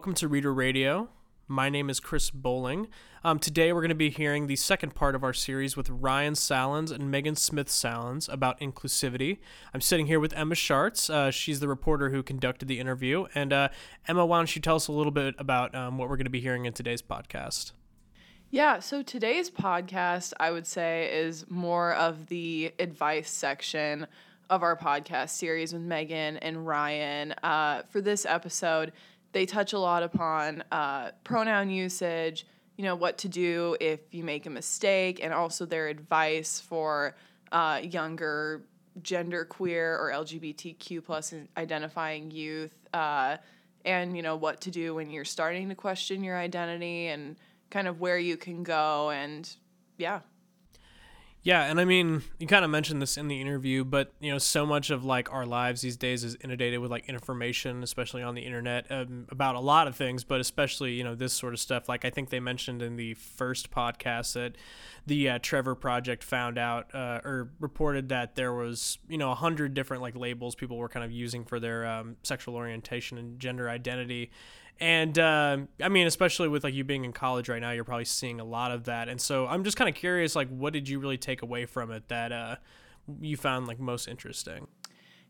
Welcome to Reader Radio. My name is Chris Bowling. Um, today we're going to be hearing the second part of our series with Ryan Sallans and Megan Smith Sallans about inclusivity. I'm sitting here with Emma Schartz. Uh, she's the reporter who conducted the interview. And uh, Emma, why don't you tell us a little bit about um, what we're going to be hearing in today's podcast? Yeah, so today's podcast, I would say, is more of the advice section of our podcast series with Megan and Ryan. Uh, for this episode, they touch a lot upon uh, pronoun usage, you know, what to do if you make a mistake, and also their advice for uh, younger gender queer or LGBTQ plus identifying youth, uh, and you know what to do when you're starting to question your identity and kind of where you can go, and yeah. Yeah, and I mean, you kind of mentioned this in the interview, but you know, so much of like our lives these days is inundated with like information, especially on the internet, um, about a lot of things, but especially you know this sort of stuff. Like I think they mentioned in the first podcast that the uh, Trevor Project found out uh, or reported that there was you know a hundred different like labels people were kind of using for their um, sexual orientation and gender identity, and uh, I mean, especially with like you being in college right now, you're probably seeing a lot of that. And so I'm just kind of curious, like, what did you really take away from it that uh, you found like most interesting?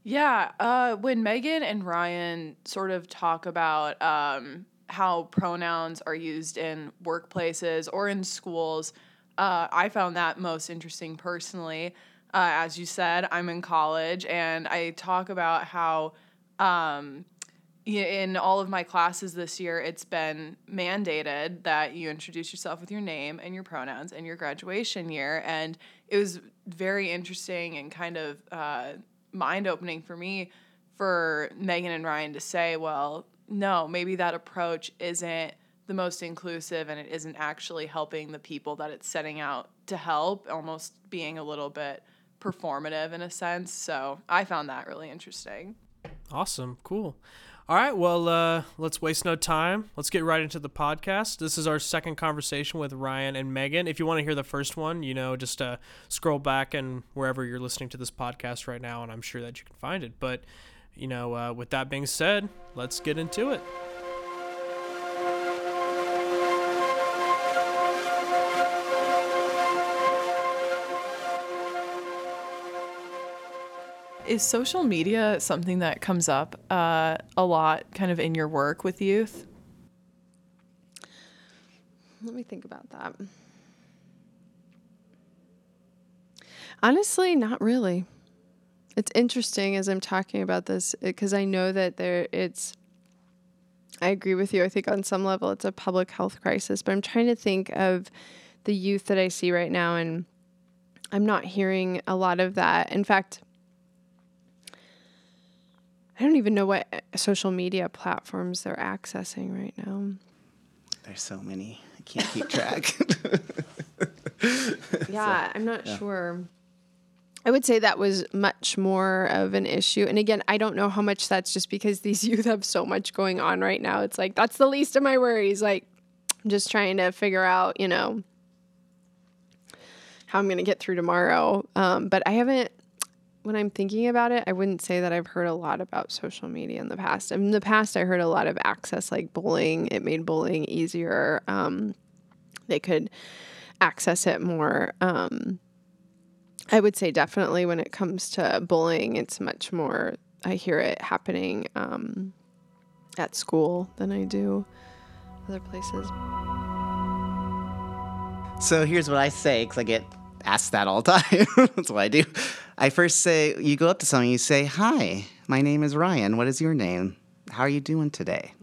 Yeah, uh, when Megan and Ryan sort of talk about um, how pronouns are used in workplaces or in schools, uh, I found that most interesting personally. Uh, as you said, I'm in college, and I talk about how. Um, in all of my classes this year, it's been mandated that you introduce yourself with your name and your pronouns and your graduation year. And it was very interesting and kind of uh, mind opening for me for Megan and Ryan to say, well, no, maybe that approach isn't the most inclusive and it isn't actually helping the people that it's setting out to help, almost being a little bit performative in a sense. So I found that really interesting. Awesome. Cool. All right, well, uh, let's waste no time. Let's get right into the podcast. This is our second conversation with Ryan and Megan. If you want to hear the first one, you know, just uh, scroll back and wherever you're listening to this podcast right now, and I'm sure that you can find it. But, you know, uh, with that being said, let's get into it. Is social media something that comes up uh, a lot kind of in your work with youth? Let me think about that. Honestly, not really. It's interesting as I'm talking about this because I know that there it's I agree with you. I think on some level it's a public health crisis, but I'm trying to think of the youth that I see right now and I'm not hearing a lot of that. In fact, I don't even know what uh, social media platforms they're accessing right now. There's so many. I can't keep track. yeah, so, I'm not yeah. sure. I would say that was much more of an issue. And again, I don't know how much that's just because these youth have so much going on right now. It's like, that's the least of my worries. Like, I'm just trying to figure out, you know, how I'm going to get through tomorrow. Um, but I haven't when I'm thinking about it, I wouldn't say that I've heard a lot about social media in the past. In the past, I heard a lot of access, like bullying. It made bullying easier. Um, they could access it more. Um, I would say definitely when it comes to bullying, it's much more. I hear it happening um, at school than I do other places. So here's what I say because I get asked that all the time. That's what I do. I first say, you go up to someone, you say, Hi, my name is Ryan. What is your name? How are you doing today?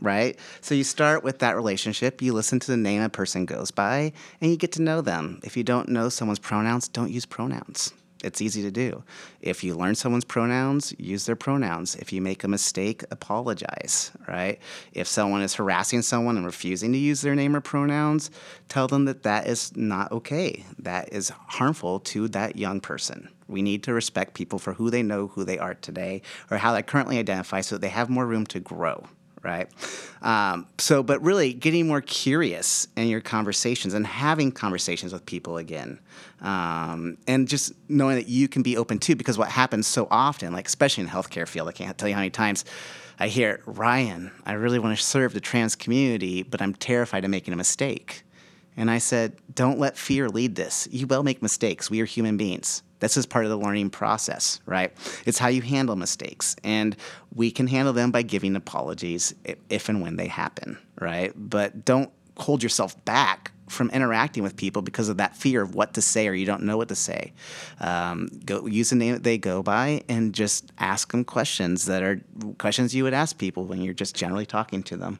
Right? So you start with that relationship. You listen to the name a person goes by, and you get to know them. If you don't know someone's pronouns, don't use pronouns. It's easy to do. If you learn someone's pronouns, use their pronouns. If you make a mistake, apologize, right? If someone is harassing someone and refusing to use their name or pronouns, tell them that that is not okay. That is harmful to that young person. We need to respect people for who they know who they are today or how they currently identify so that they have more room to grow, right? Um, so, but really getting more curious in your conversations and having conversations with people again. Um, and just knowing that you can be open too, because what happens so often, like especially in healthcare field, I can't tell you how many times I hear, Ryan, I really want to serve the trans community, but I'm terrified of making a mistake. And I said, don't let fear lead this. You will make mistakes. We are human beings. This is part of the learning process, right? It's how you handle mistakes. And we can handle them by giving apologies if and when they happen, right? But don't hold yourself back from interacting with people because of that fear of what to say or you don't know what to say. Um, go use the name that they go by and just ask them questions that are questions you would ask people when you're just generally talking to them.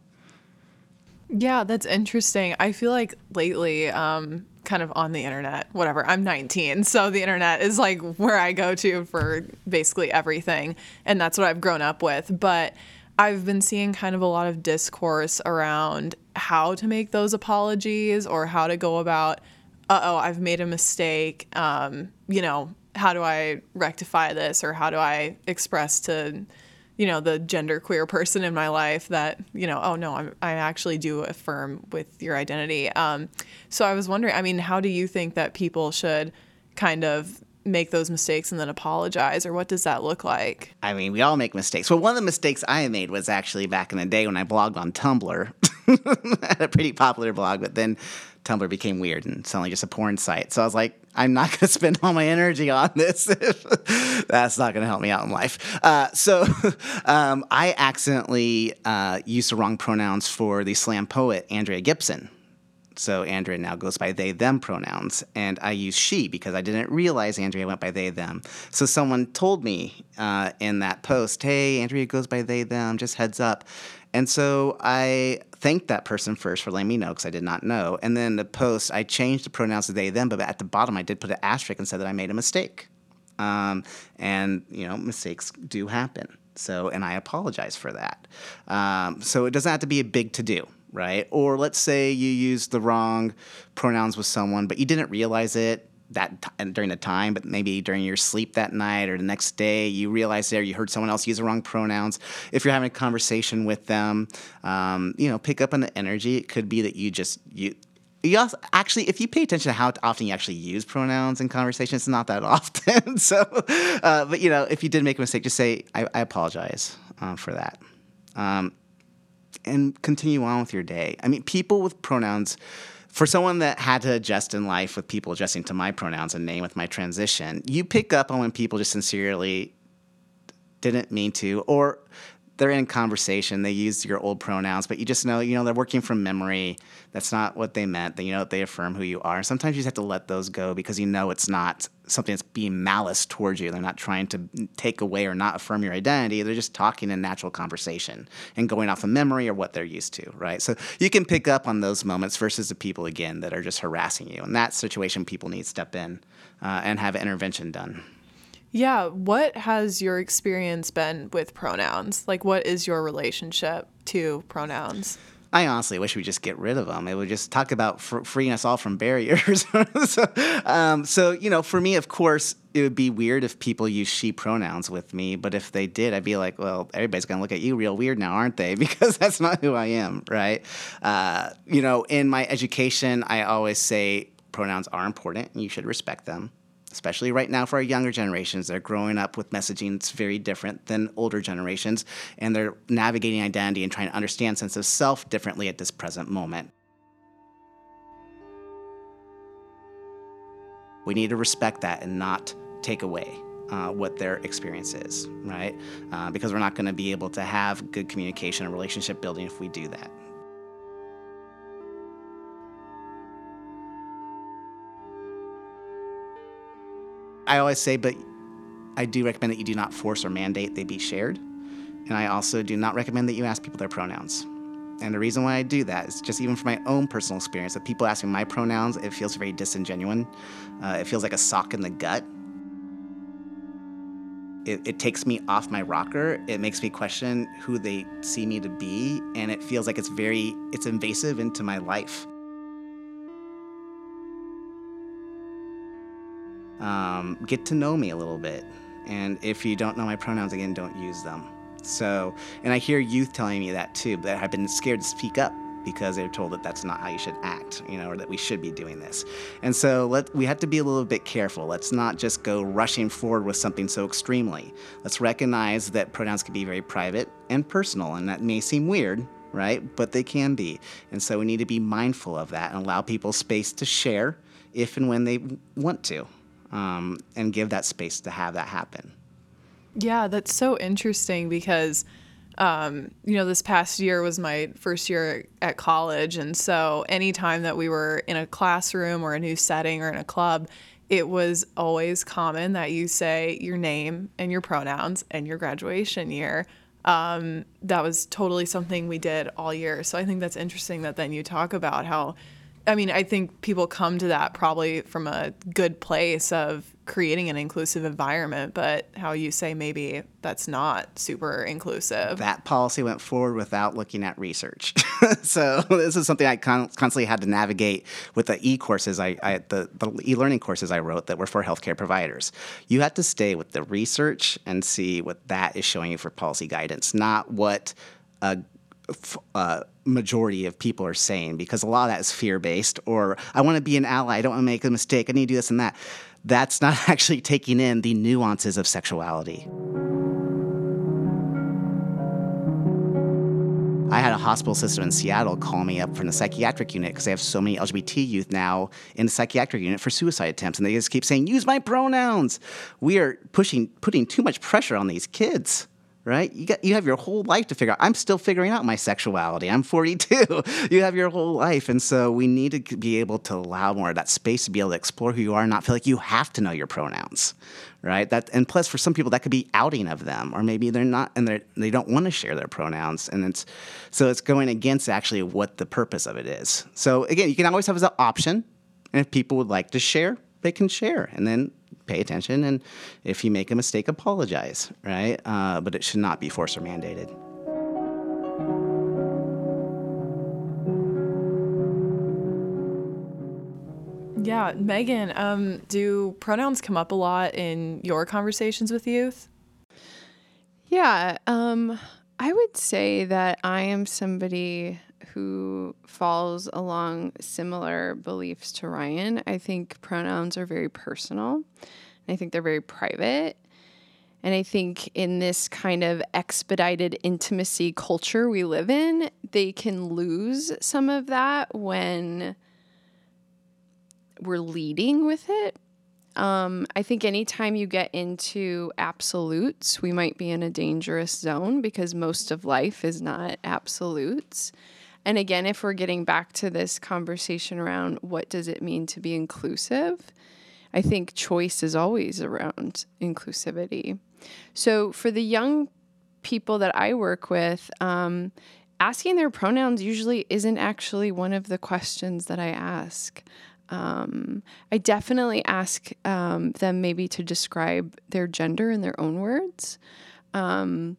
Yeah, that's interesting. I feel like lately, um, kind of on the internet, whatever. I'm 19, so the internet is like where I go to for basically everything, and that's what I've grown up with. But I've been seeing kind of a lot of discourse around how to make those apologies or how to go about, uh oh, I've made a mistake. Um, you know, how do I rectify this or how do I express to you know the gender queer person in my life that you know oh no I'm, i actually do affirm with your identity. Um, so i was wondering i mean how do you think that people should kind of make those mistakes and then apologize or what does that look like? I mean we all make mistakes. Well one of the mistakes i made was actually back in the day when i blogged on tumblr a pretty popular blog but then tumblr became weird and suddenly just a porn site so i was like I'm not going to spend all my energy on this. That's not going to help me out in life. Uh, so um, I accidentally uh, used the wrong pronouns for the slam poet, Andrea Gibson. So Andrea now goes by they them pronouns, and I use she because I didn't realize Andrea went by they them. So someone told me uh, in that post, "Hey, Andrea goes by they them. Just heads up." And so I thanked that person first for letting me know because I did not know. And then the post, I changed the pronouns to they, them, but at the bottom I did put an asterisk and said that I made a mistake. Um, and, you know, mistakes do happen. So, and I apologize for that. Um, so it doesn't have to be a big to do, right? Or let's say you used the wrong pronouns with someone, but you didn't realize it that t- during the time, but maybe during your sleep that night or the next day, you realize there you heard someone else use the wrong pronouns. If you're having a conversation with them, um, you know, pick up on the energy. It could be that you just you. You also, actually, if you pay attention to how often you actually use pronouns in conversations, it's not that often. so, uh, but you know, if you did make a mistake, just say, "I, I apologize uh, for that," um, and continue on with your day. I mean, people with pronouns for someone that had to adjust in life with people adjusting to my pronouns and name with my transition, you pick up on when people just sincerely didn't mean to, or they're in conversation, they use your old pronouns, but you just know, you know, they're working from memory. That's not what they meant. They, you know, they affirm who you are. Sometimes you just have to let those go because you know it's not something that's being malice towards you. They're not trying to take away or not affirm your identity. They're just talking in natural conversation and going off of memory or what they're used to, right? So you can pick up on those moments versus the people, again, that are just harassing you. In that situation, people need to step in uh, and have intervention done. Yeah. What has your experience been with pronouns? Like, what is your relationship to pronouns? I honestly wish we just get rid of them. It would just talk about fr- freeing us all from barriers. so, um, so, you know, for me, of course, it would be weird if people use she pronouns with me. But if they did, I'd be like, well, everybody's going to look at you real weird now, aren't they? Because that's not who I am, right? Uh, you know, in my education, I always say pronouns are important and you should respect them especially right now for our younger generations. They're growing up with messaging that's very different than older generations, and they're navigating identity and trying to understand sense of self differently at this present moment. We need to respect that and not take away uh, what their experience is, right? Uh, because we're not going to be able to have good communication and relationship building if we do that. I always say, but I do recommend that you do not force or mandate they be shared. And I also do not recommend that you ask people their pronouns. And the reason why I do that is just even from my own personal experience. If people ask me my pronouns, it feels very disingenuous. Uh, it feels like a sock in the gut. It, it, takes me off my rocker. It makes me question who they see me to be, and it feels like it's very it's invasive into my life. Um, get to know me a little bit. And if you don't know my pronouns, again, don't use them. So, and I hear youth telling me that too, that I've been scared to speak up because they're told that that's not how you should act, you know, or that we should be doing this. And so let, we have to be a little bit careful. Let's not just go rushing forward with something so extremely. Let's recognize that pronouns can be very private and personal, and that may seem weird, right? But they can be. And so we need to be mindful of that and allow people space to share if and when they want to, um, and give that space to have that happen. Yeah, that's so interesting because, um, you know, this past year was my first year at college. And so anytime that we were in a classroom or a new setting or in a club, it was always common that you say your name and your pronouns and your graduation year. Um, that was totally something we did all year. So I think that's interesting that then you talk about how I mean, I think people come to that probably from a good place of creating an inclusive environment, but how you say maybe that's not super inclusive. That policy went forward without looking at research. so this is something I con- constantly had to navigate with the e-courses I, I the, the e-learning courses I wrote that were for healthcare providers. You have to stay with the research and see what that is showing you for policy guidance, not what a uh, majority of people are saying because a lot of that is fear based or I want to be an ally, I don't want to make a mistake, I need to do this and that. That's not actually taking in the nuances of sexuality. I had a hospital system in Seattle call me up from the psychiatric unit because they have so many LGBT youth now in the psychiatric unit for suicide attempts, and they just keep saying, "Use my pronouns." We are pushing, putting too much pressure on these kids right? You got you have your whole life to figure out. I'm still figuring out my sexuality. I'm 42. you have your whole life, and so we need to be able to allow more of that space to be able to explore who you are, and not feel like you have to know your pronouns, right? That and plus for some people that could be outing of them, or maybe they're not and they they don't want to share their pronouns, and it's so it's going against actually what the purpose of it is. So again, you can always have as an option, and if people would like to share, they can share, and then pay attention, and if you make a mistake, apologize, right? Uh, but it should not be forced or mandated. Yeah, Megan, um, do pronouns come up a lot in your conversations with youth? Yeah, um, I would say that I am somebody who falls along similar beliefs to Ryan. I think pronouns are very personal. I think they're very private. And I think in this kind of expedited intimacy culture we live in, they can lose some of that when we're leading with it. Um, I think anytime you get into absolutes, we might be in a dangerous zone because most of life is not absolutes. And again, if we're getting back to this conversation around what does it mean to be inclusive, I think choice is always around inclusivity. So for the young people that I work with, um, asking their pronouns usually isn't actually one of the questions that I ask. Um, I definitely ask um, them maybe to describe their gender in their own words. Um,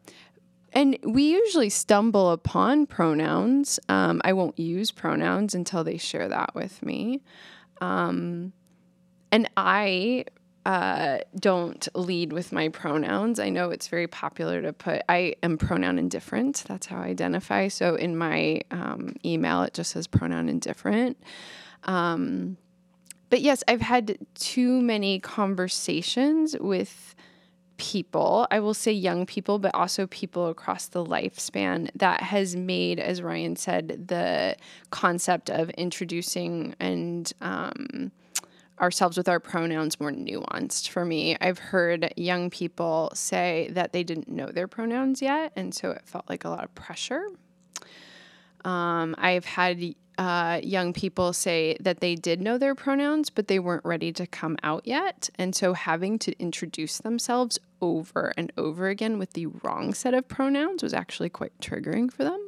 and we usually stumble upon pronouns. Um, I won't use pronouns until they share that with me. Um, and I uh, don't lead with my pronouns. I know it's very popular to put, I am pronoun indifferent. That's how I identify. So in my um, email, it just says pronoun indifferent. Um, but yes, I've had too many conversations with people, I will say young people, but also people across the lifespan, that has made, as Ryan said, the concept of introducing and um, ourselves with our pronouns more nuanced for me. I've heard young people say that they didn't know their pronouns yet, and so it felt like a lot of pressure. Um, I've had uh, young people say that they did know their pronouns, but they weren't ready to come out yet. And so having to introduce themselves over and over again with the wrong set of pronouns was actually quite triggering for them.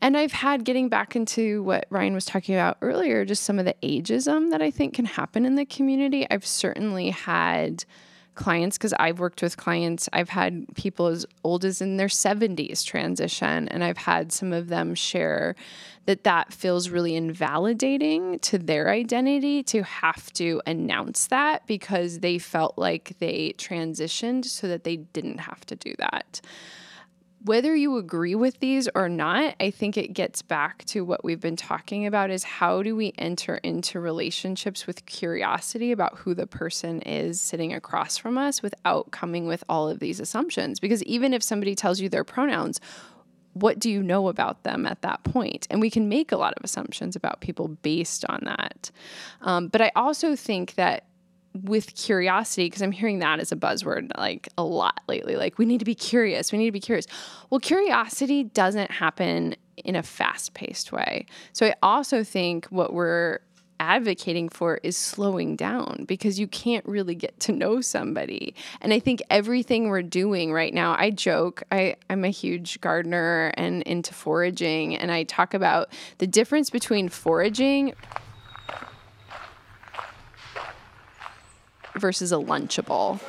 And I've had getting back into what Ryan was talking about earlier, just some of the ageism that I think can happen in the community. I've certainly had clients because I've worked with clients. I've had people as old as in their 70s transition, and I've had some of them share that that feels really invalidating to their identity to have to announce that because they felt like they transitioned so that they didn't have to do that. Whether you agree with these or not, I think it gets back to what we've been talking about is how do we enter into relationships with curiosity about who the person is sitting across from us without coming with all of these assumptions? Because even if somebody tells you their pronouns, what do you know about them at that point? And we can make a lot of assumptions about people based on that. Um, but I also think that with curiosity because i'm hearing that as a buzzword like a lot lately like we need to be curious we need to be curious well curiosity doesn't happen in a fast-paced way so i also think what we're advocating for is slowing down because you can't really get to know somebody. And I think everything we're doing right now, I joke, I, I'm a huge gardener and into foraging, and I talk about the difference between foraging versus a Lunchable.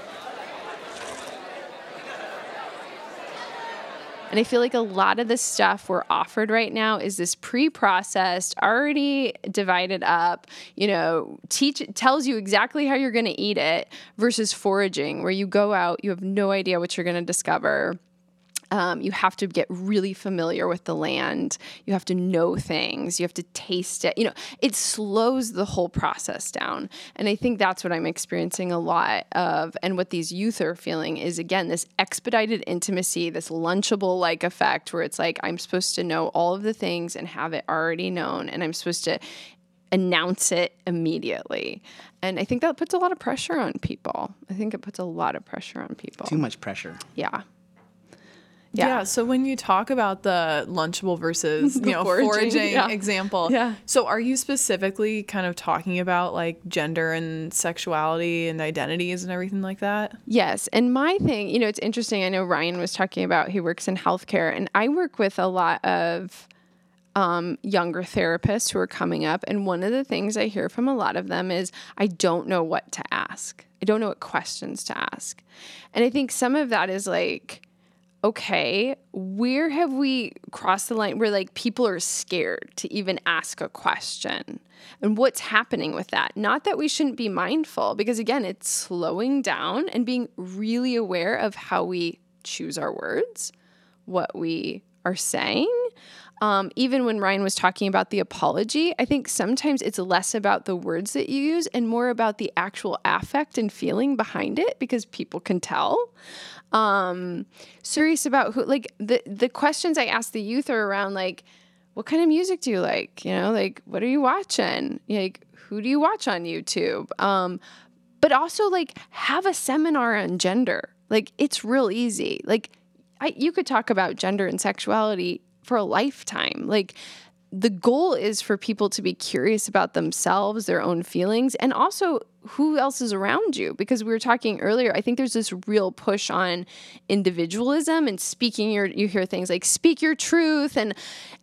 And I feel like a lot of the stuff we're offered right now is this pre-processed, already divided up, you know, teach tells you exactly how you're going to eat it versus foraging where you go out, you have no idea what you're going to discover um, you have to get really familiar with the land. You have to know things. You have to taste it. You know, it slows the whole process down. And I think that's what I'm experiencing a lot of. And what these youth are feeling is, again, this expedited intimacy, this lunchable like effect where it's like, I'm supposed to know all of the things and have it already known. And I'm supposed to announce it immediately. And I think that puts a lot of pressure on people. I think it puts a lot of pressure on people. Too much pressure. Yeah. Yeah. yeah. So when you talk about the lunchable versus you know foraging, foraging yeah. example, yeah. So are you specifically kind of talking about like gender and sexuality and identities and everything like that? Yes. And my thing, you know, it's interesting. I know Ryan was talking about he works in healthcare, and I work with a lot of um, younger therapists who are coming up, and one of the things I hear from a lot of them is I don't know what to ask. I don't know what questions to ask, and I think some of that is like okay, where have we crossed the line where like people are scared to even ask a question? And what's happening with that? Not that we shouldn't be mindful, because again, it's slowing down and being really aware of how we choose our words, what we are saying. Um, even when Ryan was talking about the apology, I think sometimes it's less about the words that you use and more about the actual affect and feeling behind it because people can tell um serious about who like the the questions i ask the youth are around like what kind of music do you like? You know like what are you watching? Like who do you watch on youtube? Um but also like have a seminar on gender. Like it's real easy. Like I, you could talk about gender and sexuality for a lifetime. Like the goal is for people to be curious about themselves, their own feelings, and also who else is around you. Because we were talking earlier, I think there's this real push on individualism and speaking your you hear things like speak your truth and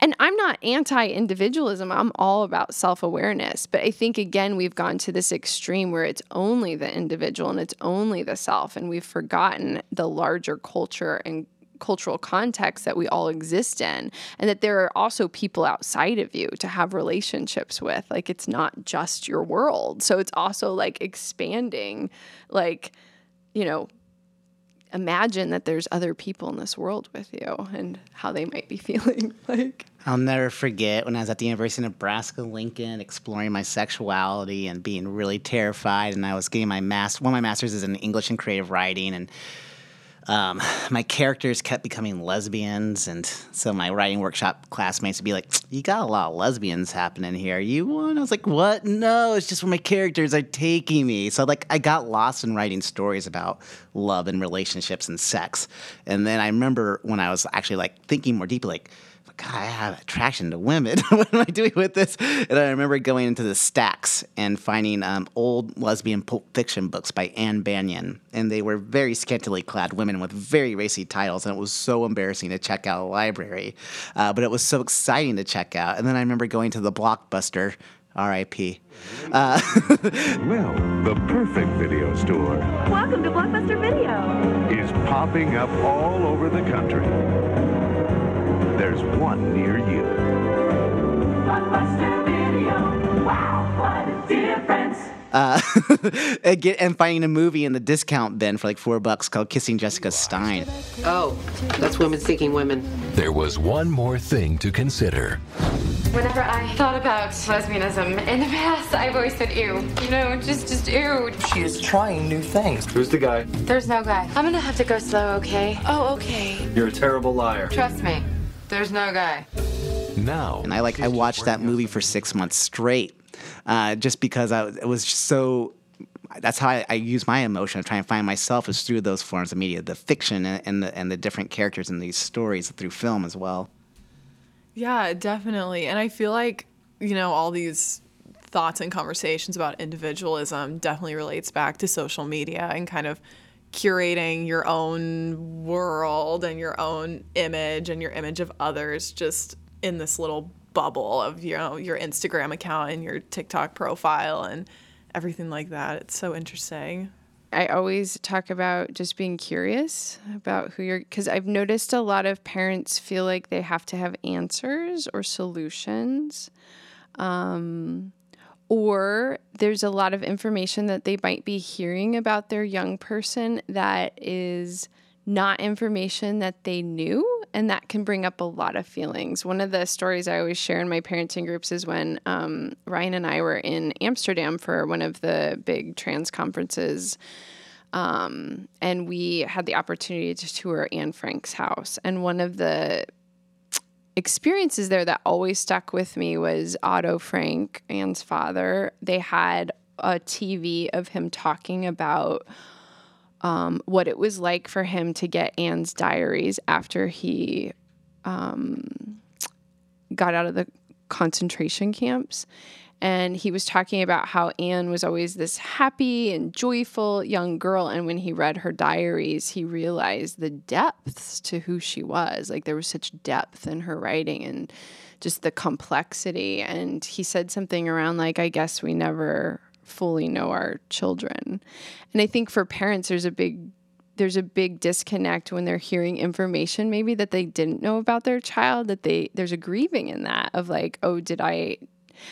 and I'm not anti-individualism. I'm all about self-awareness. But I think again we've gone to this extreme where it's only the individual and it's only the self and we've forgotten the larger culture and cultural context that we all exist in and that there are also people outside of you to have relationships with. Like it's not just your world. So it's also like expanding like you know imagine that there's other people in this world with you and how they might be feeling like. I'll never forget when I was at the University of Nebraska Lincoln exploring my sexuality and being really terrified and I was getting my master one of my masters is in English and creative writing and um, my characters kept becoming lesbians, and so my writing workshop classmates would be like, "You got a lot of lesbians happening here. You want?" I was like, "What? No, it's just where my characters are taking me." So like, I got lost in writing stories about love and relationships and sex, and then I remember when I was actually like thinking more deeply, like God, I have attraction to women. what am I doing with this? And I remember going into the stacks and finding um, old lesbian pulp fiction books by Ann Bannon. And they were very scantily clad women with very racy titles. And it was so embarrassing to check out a library. Uh, but it was so exciting to check out. And then I remember going to the Blockbuster R.I.P. Uh, well, the perfect video store. Welcome to Blockbuster Video. Is popping up all over the country there's one near you. Blockbuster Video. Wow, what a difference! uh, and, get, and finding a movie in the discount bin for like four bucks called Kissing Jessica Stein. Oh, that's women seeking women. There was one more thing to consider. Whenever I thought about lesbianism in the past, I've always said ew. You know, just just ew. She is trying new things. Who's the guy? There's no guy. I'm gonna have to go slow, okay? Oh, okay. You're a terrible liar. Trust me. There's no guy. Now, And I like I watched that movie for six months straight, uh, just because I was- it was so. That's how I, I use my emotion. I try and find myself is through those forms of media, the fiction and, and the and the different characters in these stories through film as well. Yeah, definitely. And I feel like, you know, all these thoughts and conversations about individualism definitely relates back to social media and kind of curating your own world and your own image and your image of others just in this little bubble of, you know, your Instagram account and your TikTok profile and everything like that. It's so interesting. I always talk about just being curious about who you're because I've noticed a lot of parents feel like they have to have answers or solutions. Um, or there's a lot of information that they might be hearing about their young person that is not information that they knew and that can bring up a lot of feelings. One of the stories i always share in my parenting groups is when um, ryan and i were in amsterdam for one of the big trans conferences um, and we had the opportunity to tour anne frank's house. And one of the experiences there that always stuck with me was Otto Frank, Anne's father. They had a TV of him talking about um, what it was like for him to get Anne's diaries after he um, got out of the concentration camps. And he was talking about how Anne was always this happy and joyful young girl. And when he read her diaries, he realized the depths to who she was. Like there was such depth in her writing and just the complexity. And he said something around, like, I guess we never fully know our children. And I think for parents, there's a big there's a big disconnect when they're hearing information maybe that they didn't know about their child that they there's a grieving in that of like oh did i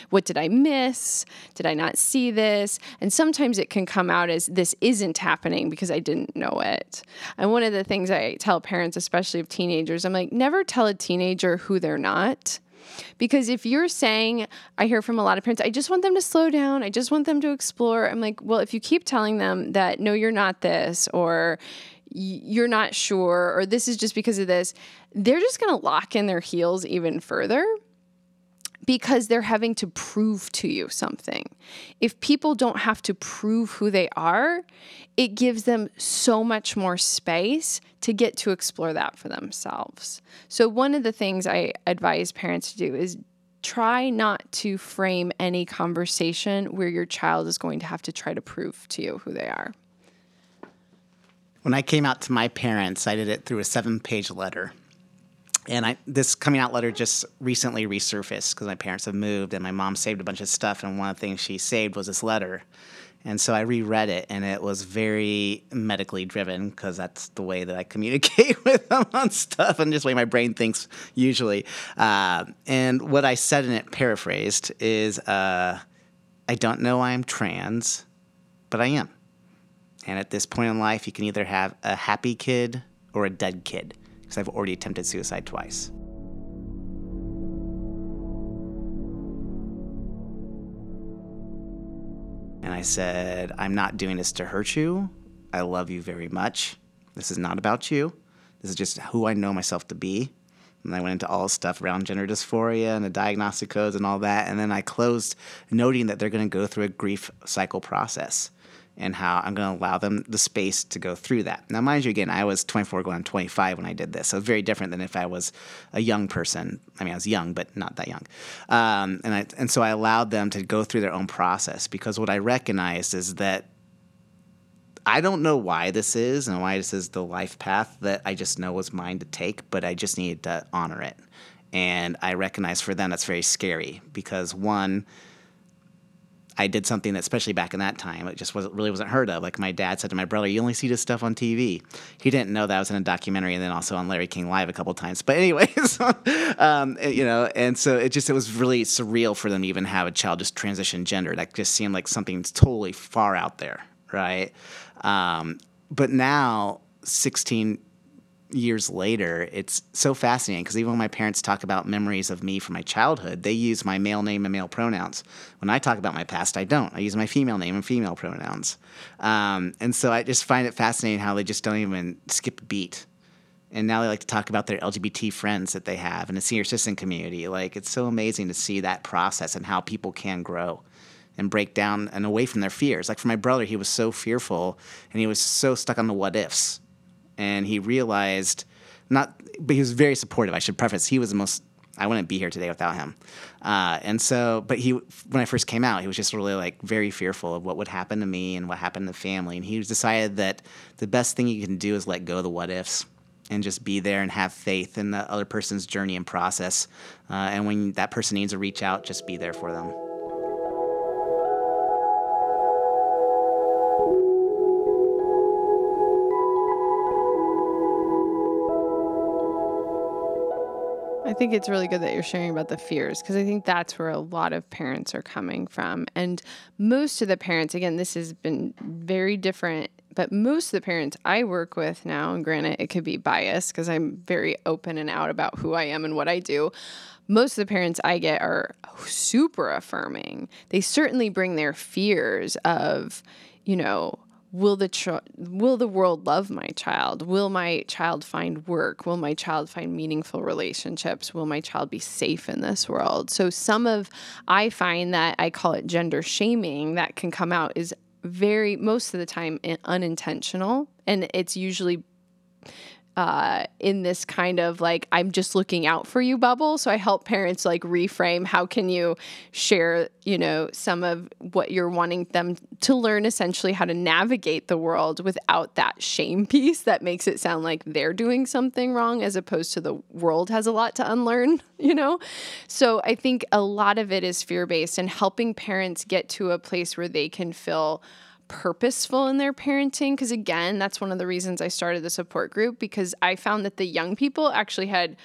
what did I miss? Did I not see this? And sometimes it can come out as this isn't happening because I didn't know it. And one of the things I tell parents, especially of teenagers, I'm like, never tell a teenager who they're not. Because if you're saying, I hear from a lot of parents, I just want them to slow down, I just want them to explore. I'm like, well, if you keep telling them that, no, you're not this, or you're not sure, or this is just because of this, they're just going to lock in their heels even further because they're having to prove to you something. If people don't have to prove who they are, it gives them so much more space to get to explore that for themselves. So, one of the things I advise parents to do is try not to frame any conversation where your child is going to have to try to prove to you who they are. When I came out to my parents, I did it through a seven page letter. And I, this coming out letter just recently resurfaced because my parents have moved and my mom saved a bunch of stuff. And one of the things she saved was this letter. And so I reread it, and it was very medically driven because that's the way that I communicate with them on stuff and just the way my brain thinks usually. Uh, and what I said in it, paraphrased, is uh, I don't know I'm trans, but I am. And at this point in life, you can either have a happy kid or a dead kid because I've already attempted suicide twice. And I said, I'm not doing this to hurt you. I love you very much. This is not about you. This is just who I know myself to be. And I went into all the stuff around gender dysphoria and the diagnostic codes and all that. And then I closed noting that they're going to go through a grief cycle process and how I'm going to allow them the space to go through that. Now, mind you, again, I was 24 going on 25 when I did this, so very different than if I was a young person. I mean, I was young, but not that young. Um, and I, and so I allowed them to go through their own process because what I recognized is that I don't know why this is and why this is the life path that I just know was mine to take, but I just needed to honor it. And I recognize for them that's very scary because one, I did something that, especially back in that time, it just wasn't really wasn't heard of. Like my dad said to my brother, "You only see this stuff on TV." He didn't know that I was in a documentary, and then also on Larry King Live a couple times. But anyways, um, you know, and so it just it was really surreal for them to even have a child just transition gender. That just seemed like something totally far out there, right? Um, but now, sixteen years later, it's so fascinating because even when my parents talk about memories of me from my childhood, they use my male name and male pronouns. When I talk about my past, I don't. I use my female name and female pronouns. Um, and so I just find it fascinating how they just don't even skip a beat. And now they like to talk about their LGBT friends that they have in the senior citizen community. Like, it's so amazing to see that process and how people can grow and break down and away from their fears. Like for my brother, he was so fearful and he was so stuck on the what ifs and he realized not but he was very supportive i should preface. He was the most i wouldn't be here today without him. Uh, and so but he when i first came out he was just really like very fearful of what would happen to me and what happened to the family. And he decided that the best thing you can do is let go of the what ifs and just be there and have faith in the other person's journey and process. Uh, and when that person needs to reach out just be there for them I think it's really good that you're sharing about the fears because I think that's where a lot of parents are coming from. And most of the parents, again, this has been very different, but most of the parents I work with now, and granted, it could be biased because I'm very open and out about who I am and what I do. Most of the parents I get are super affirming. They certainly bring their fears of, you know, will the will the world love my child? Will my child find work? Will my child find meaningful relationships? Will my child be safe in this world? So some of i find that i call it gender shaming that can come out is very most of the time unintentional. And it's usually uh, in this kind of like I'm just looking out for you bubble. So I help parents like reframe how can you share, you know, some of what you're wanting them to learn essentially how to navigate the world without that shame piece that makes it sound like they're doing something wrong as opposed to the world has a lot to unlearn, you know? So I think a lot of it is fear based and helping parents get to a place where they can feel purposeful in their parenting because again that's one of the reasons i started the support group because i found that the young people actually had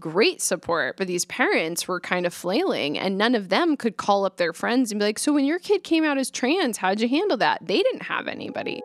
great support but these parents were kind of flailing and none of them could call up their friends and be like so when your kid came out as trans how'd you handle that? They didn't have anybody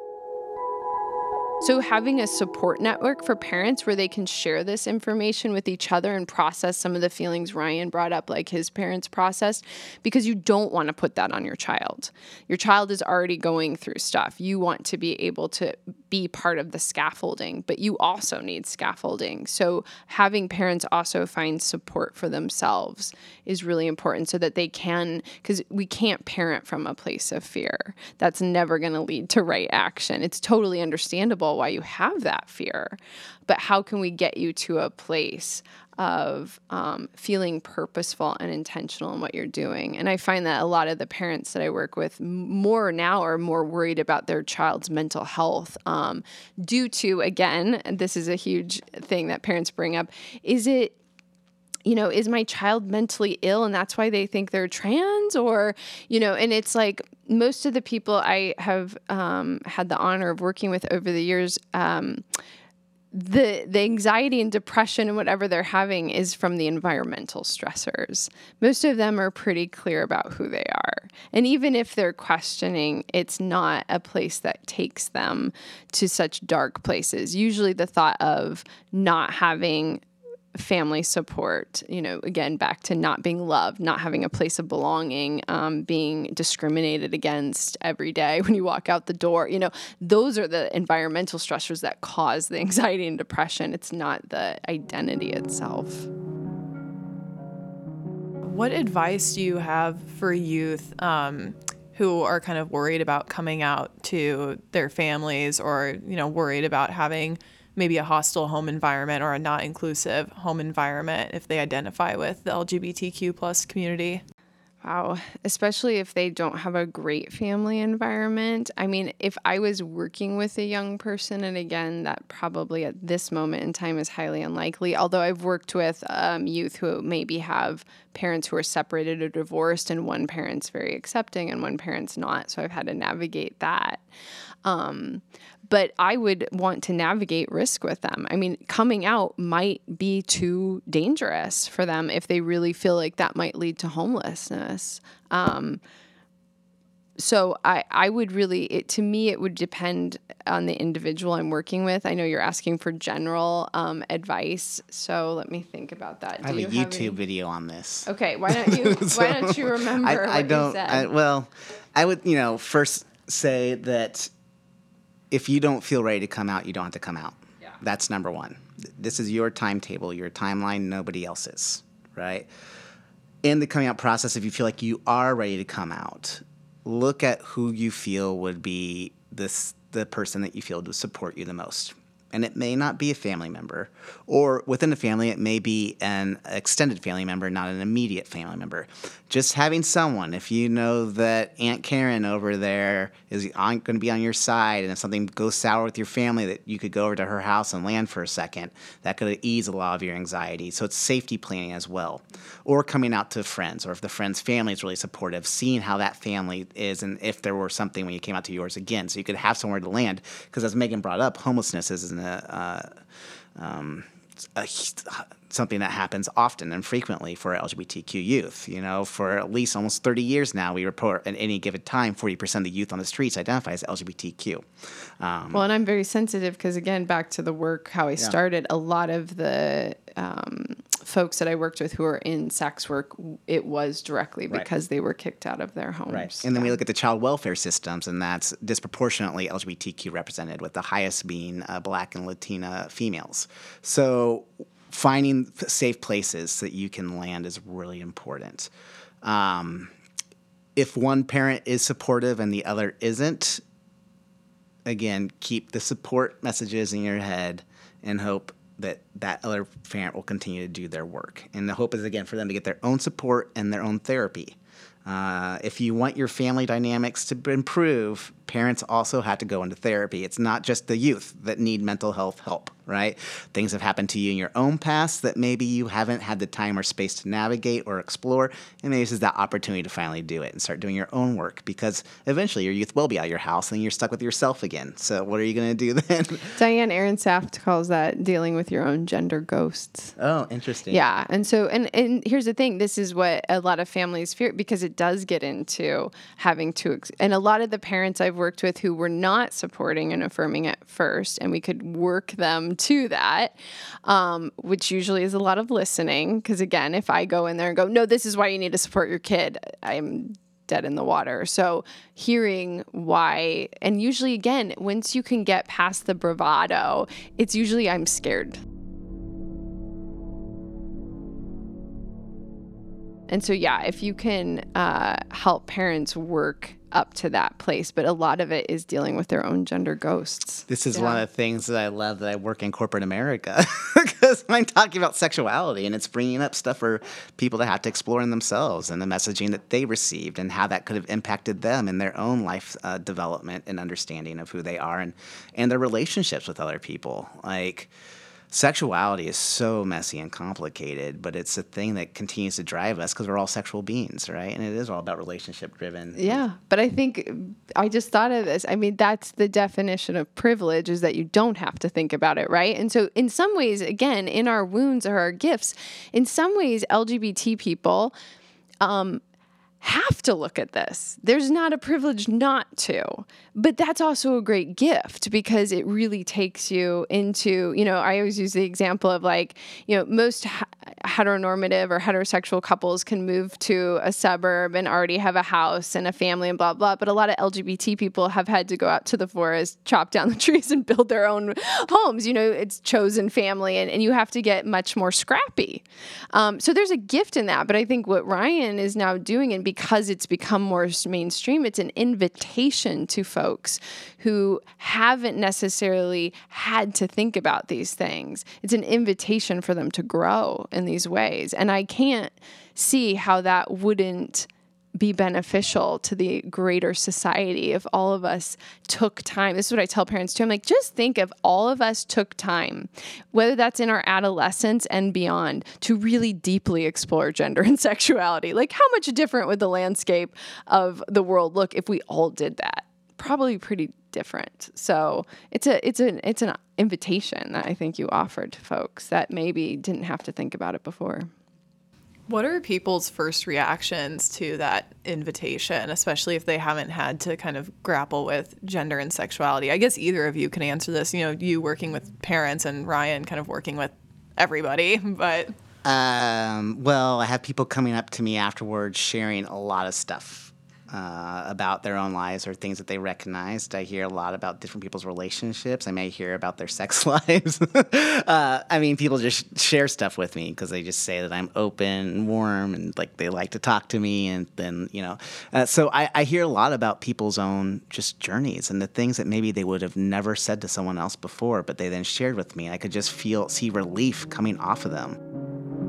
so, having a support network for parents where they can share this information with each other and process some of the feelings Ryan brought up, like his parents processed, because you don't want to put that on your child. Your child is already going through stuff. You want to be able to be part of the scaffolding, but you also need scaffolding. So, having parents also find support for themselves is really important so that they can, because we can't parent from a place of fear. That's never going to lead to right action. It's totally understandable why you have that fear, but how can we get you to a place of um, feeling purposeful and intentional in what you're doing. And I find that a lot of the parents that I work with more now are more worried about their child's mental health um, due to, again, this is a huge thing that parents bring up. Is it you know, is my child mentally ill and that's why they think they're trans? Or, you know, and it's like most of the people I have um, had the honor of working with over the years. Um, the the anxiety and depression and whatever they're having is from the environmental stressors. Most of them are pretty clear about who they are. And even if they're questioning, it's not a place that takes them to such dark places. Usually the thought of not having family support, you know, again, back to not being loved, not having a place of belonging, um, being discriminated against every day when you walk out the door, you know, those are the environmental stressors that cause the anxiety and depression. It's not the identity itself. What advice do you have for youth um, who are kind of worried about coming out to their families or, you know, worried about having maybe a hostile home environment or a not inclusive home environment if they identify with the LGBTQ plus community? Wow. Especially if they don't have a great family environment. I mean, if I was working with a young person, and again, that probably at this moment in time is highly unlikely, although I've worked with um, youth who maybe have parents who are separated or divorced, and one parent's very accepting and one parent's not. So I've had to navigate that. Um, but I would want to navigate risk with them. I mean, coming out might be too dangerous for them if they really feel like that might lead to homelessness. Um, so I, I would really it to me it would depend on the individual I'm working with. I know you're asking for general um, advice, so let me think about that. I have Do a you YouTube any- video on this. Okay, why don't you why don't you remember I, what I don't. you said? I, well, I would, you know, first say that if you don't feel ready to come out, you don't have to come out. Yeah. That's number one. This is your timetable, your timeline, nobody else's, right? In the coming out process, if you feel like you are ready to come out, look at who you feel would be this the person that you feel to support you the most. And it may not be a family member, or within the family, it may be an extended family member, not an immediate family member. Just having someone, if you know that Aunt Karen over there is going to be on your side, and if something goes sour with your family, that you could go over to her house and land for a second, that could ease a lot of your anxiety. So it's safety planning as well. Or coming out to friends, or if the friend's family is really supportive, seeing how that family is, and if there were something when you came out to yours again, so you could have somewhere to land. Because as Megan brought up, homelessness is an, uh, um, a, something that happens often and frequently for LGBTQ youth. You know, for at least almost 30 years now, we report at any given time 40% of the youth on the streets identify as LGBTQ. Um, Well, and I'm very sensitive because, again, back to the work, how I started, a lot of the um, folks that I worked with who were in sex work, it was directly Right. because they were kicked out of their homes. Right. And then we look at the child welfare systems, and that's disproportionately LGBTQ represented, with the highest being uh, black and Latina females. So finding safe places that you can land is really important. Um, if one parent is supportive and the other isn't, again, keep the support messages in your head and hope that that other parent will continue to do their work. And the hope is, again, for them to get their own support and their own therapy. Uh, if you want your family dynamics to improve, parents also had to go into therapy. It's not just the youth that need mental health help, right? Things have happened to you in your own past that maybe you haven't had the time or space to navigate or explore, and maybe this is that opportunity to finally do it and start doing your own work because eventually your youth will be out of your house and you're stuck with yourself again. So what are you going to do then? Diane Ehrensaft calls that dealing with your own gender ghosts. oh, interesting. Yeah, and so and and here's the thing: this is what a lot of families fear because it does get into having to, ex- and a lot of the parents I've worked with who were not supporting and affirming at first, and we could work them to that, um, which usually is a lot of listening. Because again, if I go in there and go, "No, this is why you need to support your kid," I'm dead in the water. So hearing why, and usually again, once you can get past the bravado, it's usually I'm scared. And so, yeah, if you can uh, help parents work up to that place, but a lot of it is dealing with their own gender ghosts. This is one of the things that I love that I work in corporate America because I'm talking about sexuality and it's bringing up stuff for people to have to explore in themselves and the messaging that they received and how that could have impacted them in their own life uh, development and understanding of who they are and, and their relationships with other people. Like, sexuality is so messy and complicated, but it's a thing that continues to drive us because we're all sexual beings, right? And it is all about relationship driven. Yeah, but I think I just thought of this. I mean, that's the definition of privilege is that you don't have to think about it, right? And so, in some ways, again, in our wounds or our gifts. In some ways, LGBT people um, have to look at this. There's not a privilege not to, but that's also a great gift because it really takes you into, you know, I always use the example of like, you know, most heteronormative or heterosexual couples can move to a suburb and already have a house and a family and blah, blah. But a lot of LGBT people have had to go out to the forest, chop down the trees, and build their own homes. You know, it's chosen family, and, and you have to get much more scrappy. Um, so there's a gift in that. But I think what Ryan is now doing, and because it's become more mainstream, it's an invitation to folks who haven't necessarily had to think about these things. It's an invitation for them to grow in these ways. And I can't see how that wouldn't be beneficial to the greater society if all of us took time. This is what I tell parents too. I'm like, just think if all of us took time, whether that's in our adolescence and beyond, to really deeply explore gender and sexuality. Like, how much different would the landscape of the world look if we all did that? Probably pretty different. So it's a it's an it's an invitation that I think you offered to folks that maybe didn't have to think about it before. What are people's first reactions to that invitation, especially if they haven't had to kind of grapple with gender and sexuality? I guess either of you can answer this. You know, you working with parents and Ryan kind of working with everybody, but. Um, well, I have people coming up to me afterwards sharing a lot of stuff uh, about their own lives or things that they recognized. I hear a lot about different people's relationships. I may hear about their sex lives. uh, I mean, people just share stuff with me because they just say that I'm open and warm and like they like to talk to me. And then, you know, uh, so I, I hear a lot about people's own just journeys and the things that maybe they would have never said to someone else before, but they then shared with me. I could just feel, see relief coming off of them.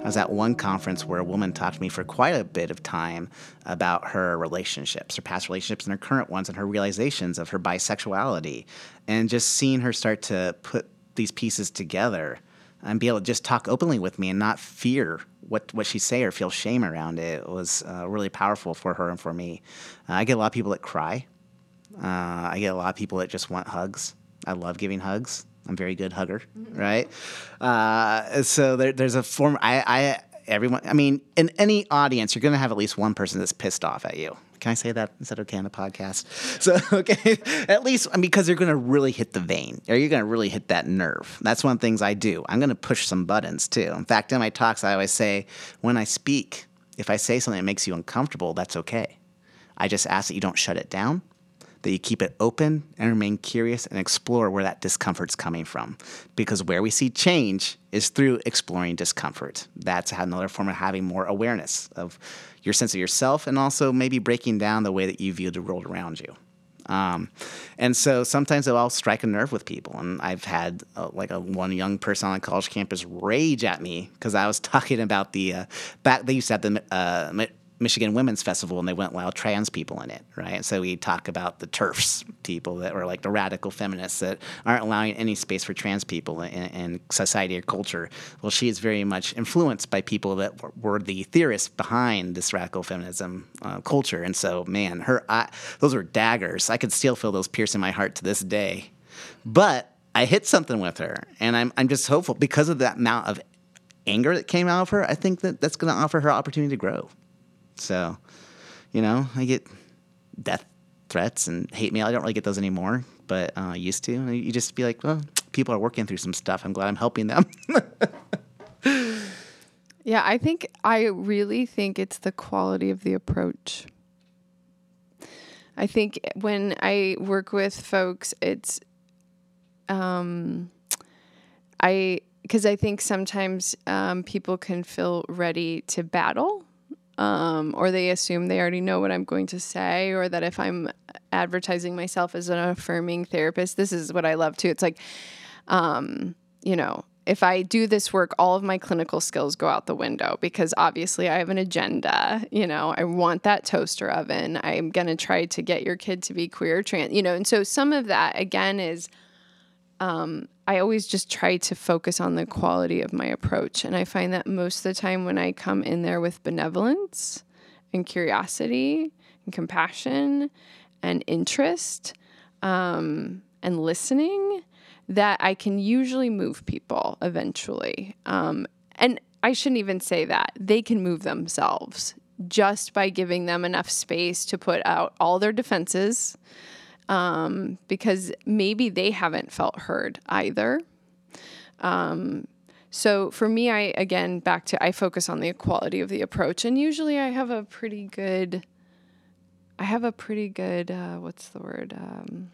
I was at one conference where a woman talked to me for quite a bit of time about her relationships, her past relationships and her current ones, and her realizations of her bisexuality. And just seeing her start to put these pieces together and be able to just talk openly with me and not fear what, what she say or feel shame around it was uh, really powerful for her and for me. Uh, I get a lot of people that cry. Uh, I get a lot of people that just want hugs. I love giving hugs. I'm very good hugger, mm-hmm. right? Uh, so there, there's a form. I, I, everyone. I mean, in any audience, you're going to have at least one person that's pissed off at you. Can I say that? Is that okay on the podcast? So, okay, at least I mean, because they're going to really hit the vein, or you're going to really hit that nerve. That's one of the things I do. I'm going to push some buttons too. In fact, in my talks, I always say, when I speak, if I say something that makes you uncomfortable, that's okay. I just ask that you don't shut it down that you keep it open and remain curious and explore where that discomfort's coming from. Because where we see change is through exploring discomfort. That's another form of having more awareness of your sense of yourself and also maybe breaking down the way that you view the world around you. Um, and so sometimes I'll strike a nerve with people. And I've had uh, like a one young person on college campus rage at me because I was talking about the uh, back. They used to have the uh, Michigan Women's Festival and they went wild trans people in it, right? So we talk about the TERFs people that were like the radical feminists that aren't allowing any space for trans people in, in society or culture. Well, she is very much influenced by people that were the theorists behind this radical feminism uh, culture. And so, man, her I, those were daggers. I could still feel those piercing my heart to this day. But I hit something with her, and I'm I'm just hopeful because of that amount of anger that came out of her. I think that that's going to offer her opportunity to grow. So, you know, I get death threats and hate mail. I don't really get those anymore, but uh, I used to. You just be like, well, people are working through some stuff. I'm glad I'm helping them. yeah, I think, I really think it's the quality of the approach. I think when I work with folks, it's, um, I, because I think sometimes um, people can feel ready to battle um, or they assume they already know what I'm going to say, or that if I'm advertising myself as an affirming therapist, this is what I love too. It's like, um, you know, if I do this work, all of my clinical skills go out the window because obviously I have an agenda. You know, I want that toaster oven. I'm going to try to get your kid to be queer, trans, you know, and so some of that again is um, I always just try to focus on the quality of my approach. And I find that most of the time when I come in there with benevolence and curiosity and compassion and interest um, and listening, that I can usually move people eventually. Um, and I shouldn't even say that. They can move themselves just by giving them enough space to put out all their defenses um, because maybe they haven't felt heard either. Um, so for me, I again back to I focus on the quality of the approach, and usually I have a pretty good. I have a pretty good uh, what's the word um,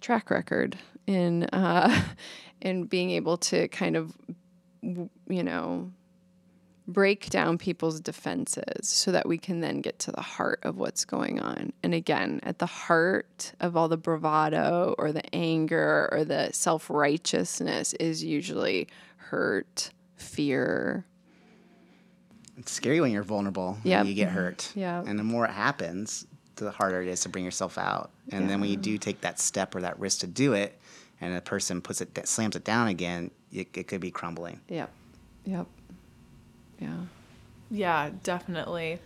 track record in uh, in being able to kind of you know break down people's defenses so that we can then get to the heart of what's going on. And again, at the heart of all the bravado or the anger or the self righteousness is usually hurt, fear. It's scary when you're vulnerable. Yeah. You get hurt. Yeah. And the more it happens, the harder it is to bring yourself out. And then when you do take that step or that risk to do it, and a person puts it, slams it down again, it, it could be crumbling. Yep. Yep. Yeah. Yeah, definitely.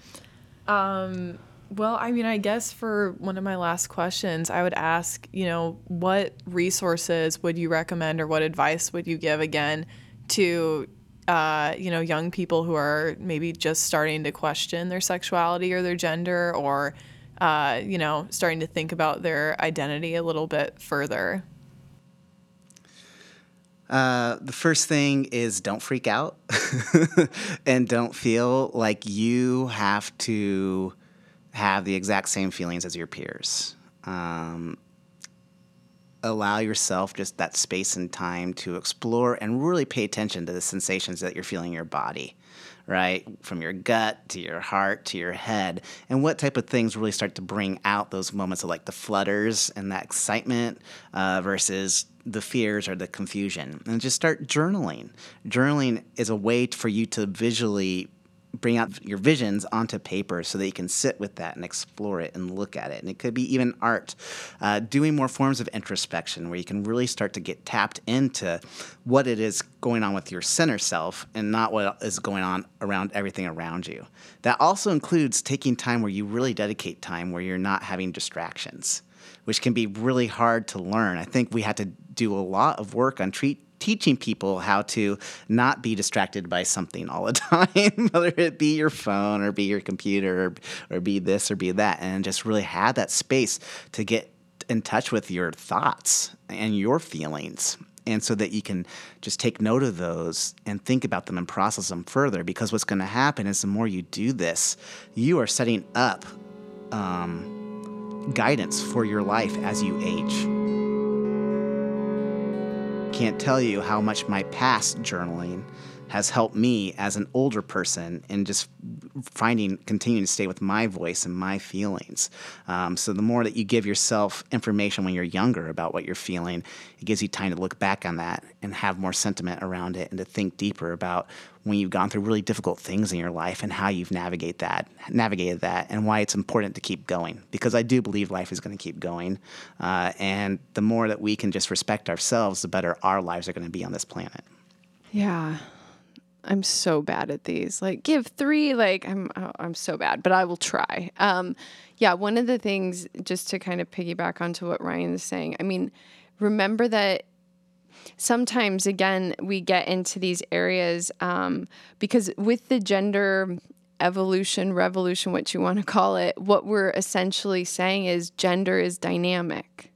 Um, well, I mean, I guess for one of my last questions, I would ask, you know, what resources would you recommend or what advice would you give again to, uh, you know, young people who are maybe just starting to question their sexuality or their gender or, uh, you know, starting to think about their identity a little bit further? Uh, the first thing is don't freak out and don't feel like you have to have the exact same feelings as your peers. Um, allow yourself just that space and time to explore and really pay attention to the sensations that you're feeling in your body right? From your gut to your heart to your head. And what type of things really start to bring out those moments of like the flutters and that excitement uh, versus the fears or the confusion? And just start journaling. Journaling is a way for you to visually bring out your visions onto paper so that you can sit with that and explore it and look at it. And it could be even art, uh, doing more forms of introspection where you can really start to get tapped into what it is going on with your center self and not what is going on around everything around you. That also includes taking time where you really dedicate time where you're not having distractions. Which can be really hard to learn. I think we had to do a lot of work on treat, teaching people how to not be distracted by something all the time, whether it be your phone or be your computer or, or be this or be that, and just really have that space to get in touch with your thoughts and your feelings. And so that you can just take note of those and think about them and process them further. Because what's going to happen is the more you do this, you are setting up um, guidance for your life as you age can't tell you how much my past journaling has helped me as an older person in just finding, continuing to stay with my voice and my feelings. Um, so the more that you give yourself information when you're younger about what you're feeling, it gives you time to look back on that and have more sentiment around it and to think deeper about when you've gone through really difficult things in your life and how you've navigate that, navigated that, and why it's important to keep going. Because I do believe life is going to keep going, uh, and the more that we can just respect ourselves, the better our lives are going to be on this planet. Yeah. I'm so bad at these. Like give 3 like I'm oh, I'm so bad, but I will try. Um yeah, one of the things just to kind of piggyback onto what Ryan is saying. I mean, remember that sometimes again we get into these areas um, because with the gender evolution revolution what you want to call it what we're essentially saying is gender is dynamic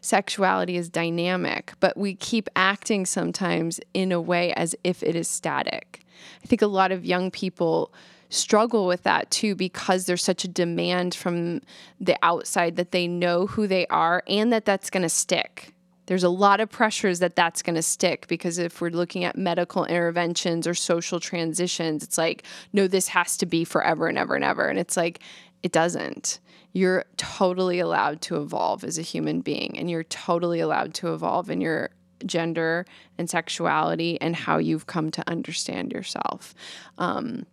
sexuality is dynamic but we keep acting sometimes in a way as if it is static i think a lot of young people struggle with that too because there's such a demand from the outside that they know who they are and that that's going to stick there's a lot of pressures that that's going to stick because if we're looking at medical interventions or social transitions, it's like, no, this has to be forever and ever and ever. And it's like, it doesn't. You're totally allowed to evolve as a human being, and you're totally allowed to evolve in your gender and sexuality and how you've come to understand yourself. Um,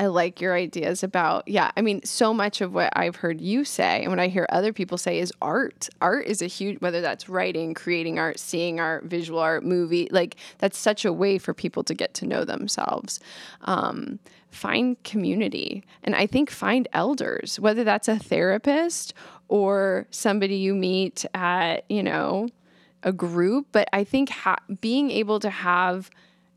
I like your ideas about, yeah, I mean, so much of what I've heard you say and what I hear other people say is art. Art is a huge, whether that's writing, creating art, seeing art, visual art, movie, like that's such a way for people to get to know themselves. Um, find community. And I think find elders, whether that's a therapist or somebody you meet at, you know, a group. But I think ha- being able to have,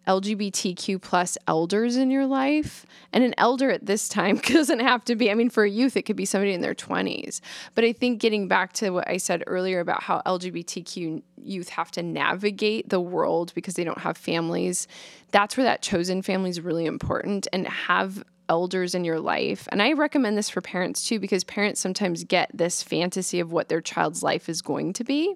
LGBTQ plus elders in your life. And an elder at this time doesn't have to be, I mean, for a youth, it could be somebody in their 20s. But I think getting back to what I said earlier about how LGBTQ youth have to navigate the world because they don't have families, that's where that chosen family is really important and have elders in your life. And I recommend this for parents too because parents sometimes get this fantasy of what their child's life is going to be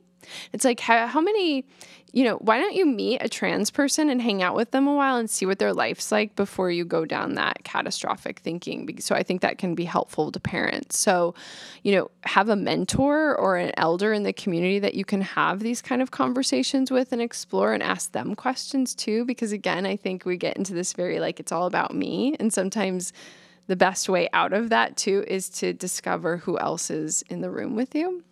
It's like how, how many, you know, why don't you meet a trans person and hang out with them a while and see what their life's like before you go down that catastrophic thinking? So I think that can be helpful to parents. So, you know, have a mentor or an elder in the community that you can have these kind of conversations with and explore and ask them questions too. Because again, I think we get into this very like it's all about me. And sometimes the best way out of that too is to discover who else is in the room with you.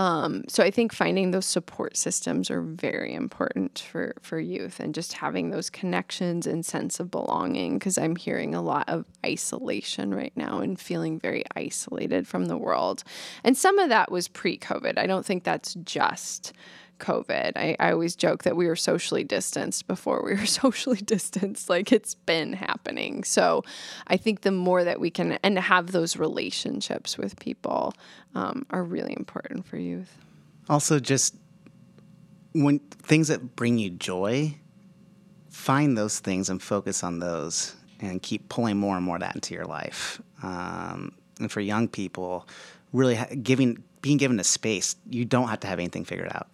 Um, so I think finding those support systems are very important for for youth, and just having those connections and sense of belonging. Because I'm hearing a lot of isolation right now and feeling very isolated from the world, and some of that was pre-COVID. I don't think that's just COVID. I, I always joke that we were socially distanced before we were socially distanced. Like it's been happening. So I think the more that we can and have those relationships with people um, are really important for youth. Also, just when things that bring you joy, find those things and focus on those and keep pulling more and more of that into your life. Um, and for young people, really giving being given a space, you don't have to have anything figured out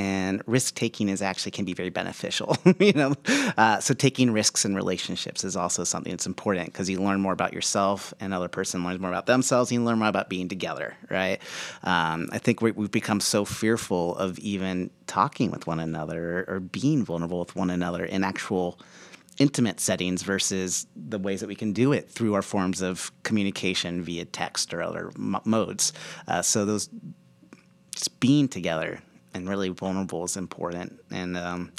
and risk taking is actually can be very beneficial you know? Uh, so taking risks in relationships is also something that's important because you learn more about yourself and another person learns more about themselves you learn more about being together right? Um, i think we have become so fearful of even talking with one another or, or being vulnerable with one another in actual intimate settings versus the ways that we can do it through our forms of communication via text or other m- modes. Uh, so those just being together and really vulnerable is important. And um,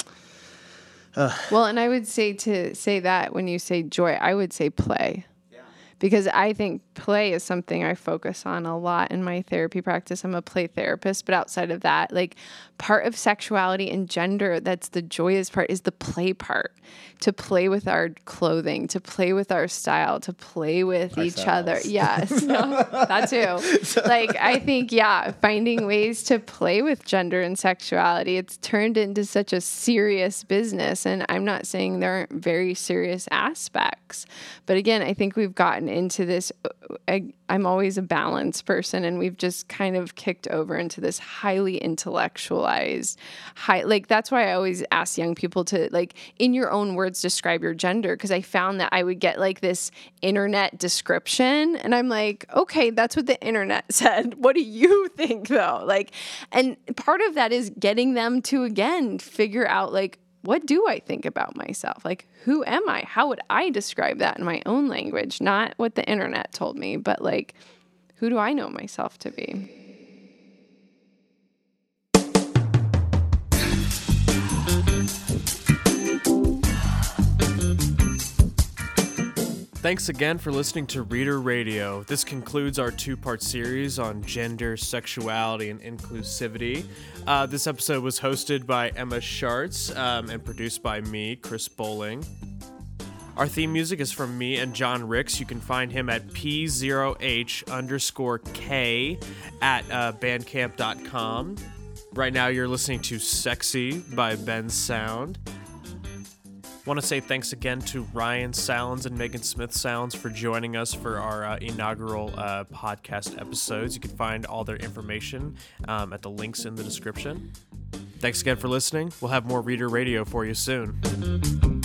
uh, well, and I would say to say that when you say joy, I would say play. Because I think play is something I focus on a lot in my therapy practice. I'm a play therapist, but outside of that, like part of sexuality and gender, that's the joyous part, is the play part to play with our clothing, to play with our style, to play with Ourselves. each other. Yes, no, that too. Like I think, yeah, finding ways to play with gender and sexuality. It's turned into such a serious business, and I'm not saying there aren't very serious aspects, but again, I think we've gotten into this. I, I'm always a balanced person, and we've just kind of kicked over into this highly intellectualized, high. Like that's why I always ask young people to like in your own words words describe your gender because I found that I would get like this internet description and I'm like, okay, that's what the internet said. What do you think though? Like, and part of that is getting them to again figure out like, what do I think about myself? Like, who am I? How would I describe that in my own language? Not what the internet told me, but like, who do I know myself to be? Thanks again for listening to Reader Radio. This concludes our two part series on gender, sexuality, and inclusivity. Uh, this episode was hosted by Emma Schartz um, and produced by me, Chris Bowling. Our theme music is from me and John Ricks. You can find him at P0H underscore K at uh, bandcamp.com. Right now, you're listening to Sexy by Bensound. Want to say thanks again to Ryan Sallans and Megan Smith Sallans for joining us for our uh, inaugural uh, podcast episodes. You can find all their information um, at the links in the description. Thanks again for listening. We'll have more Reader Radio for you soon.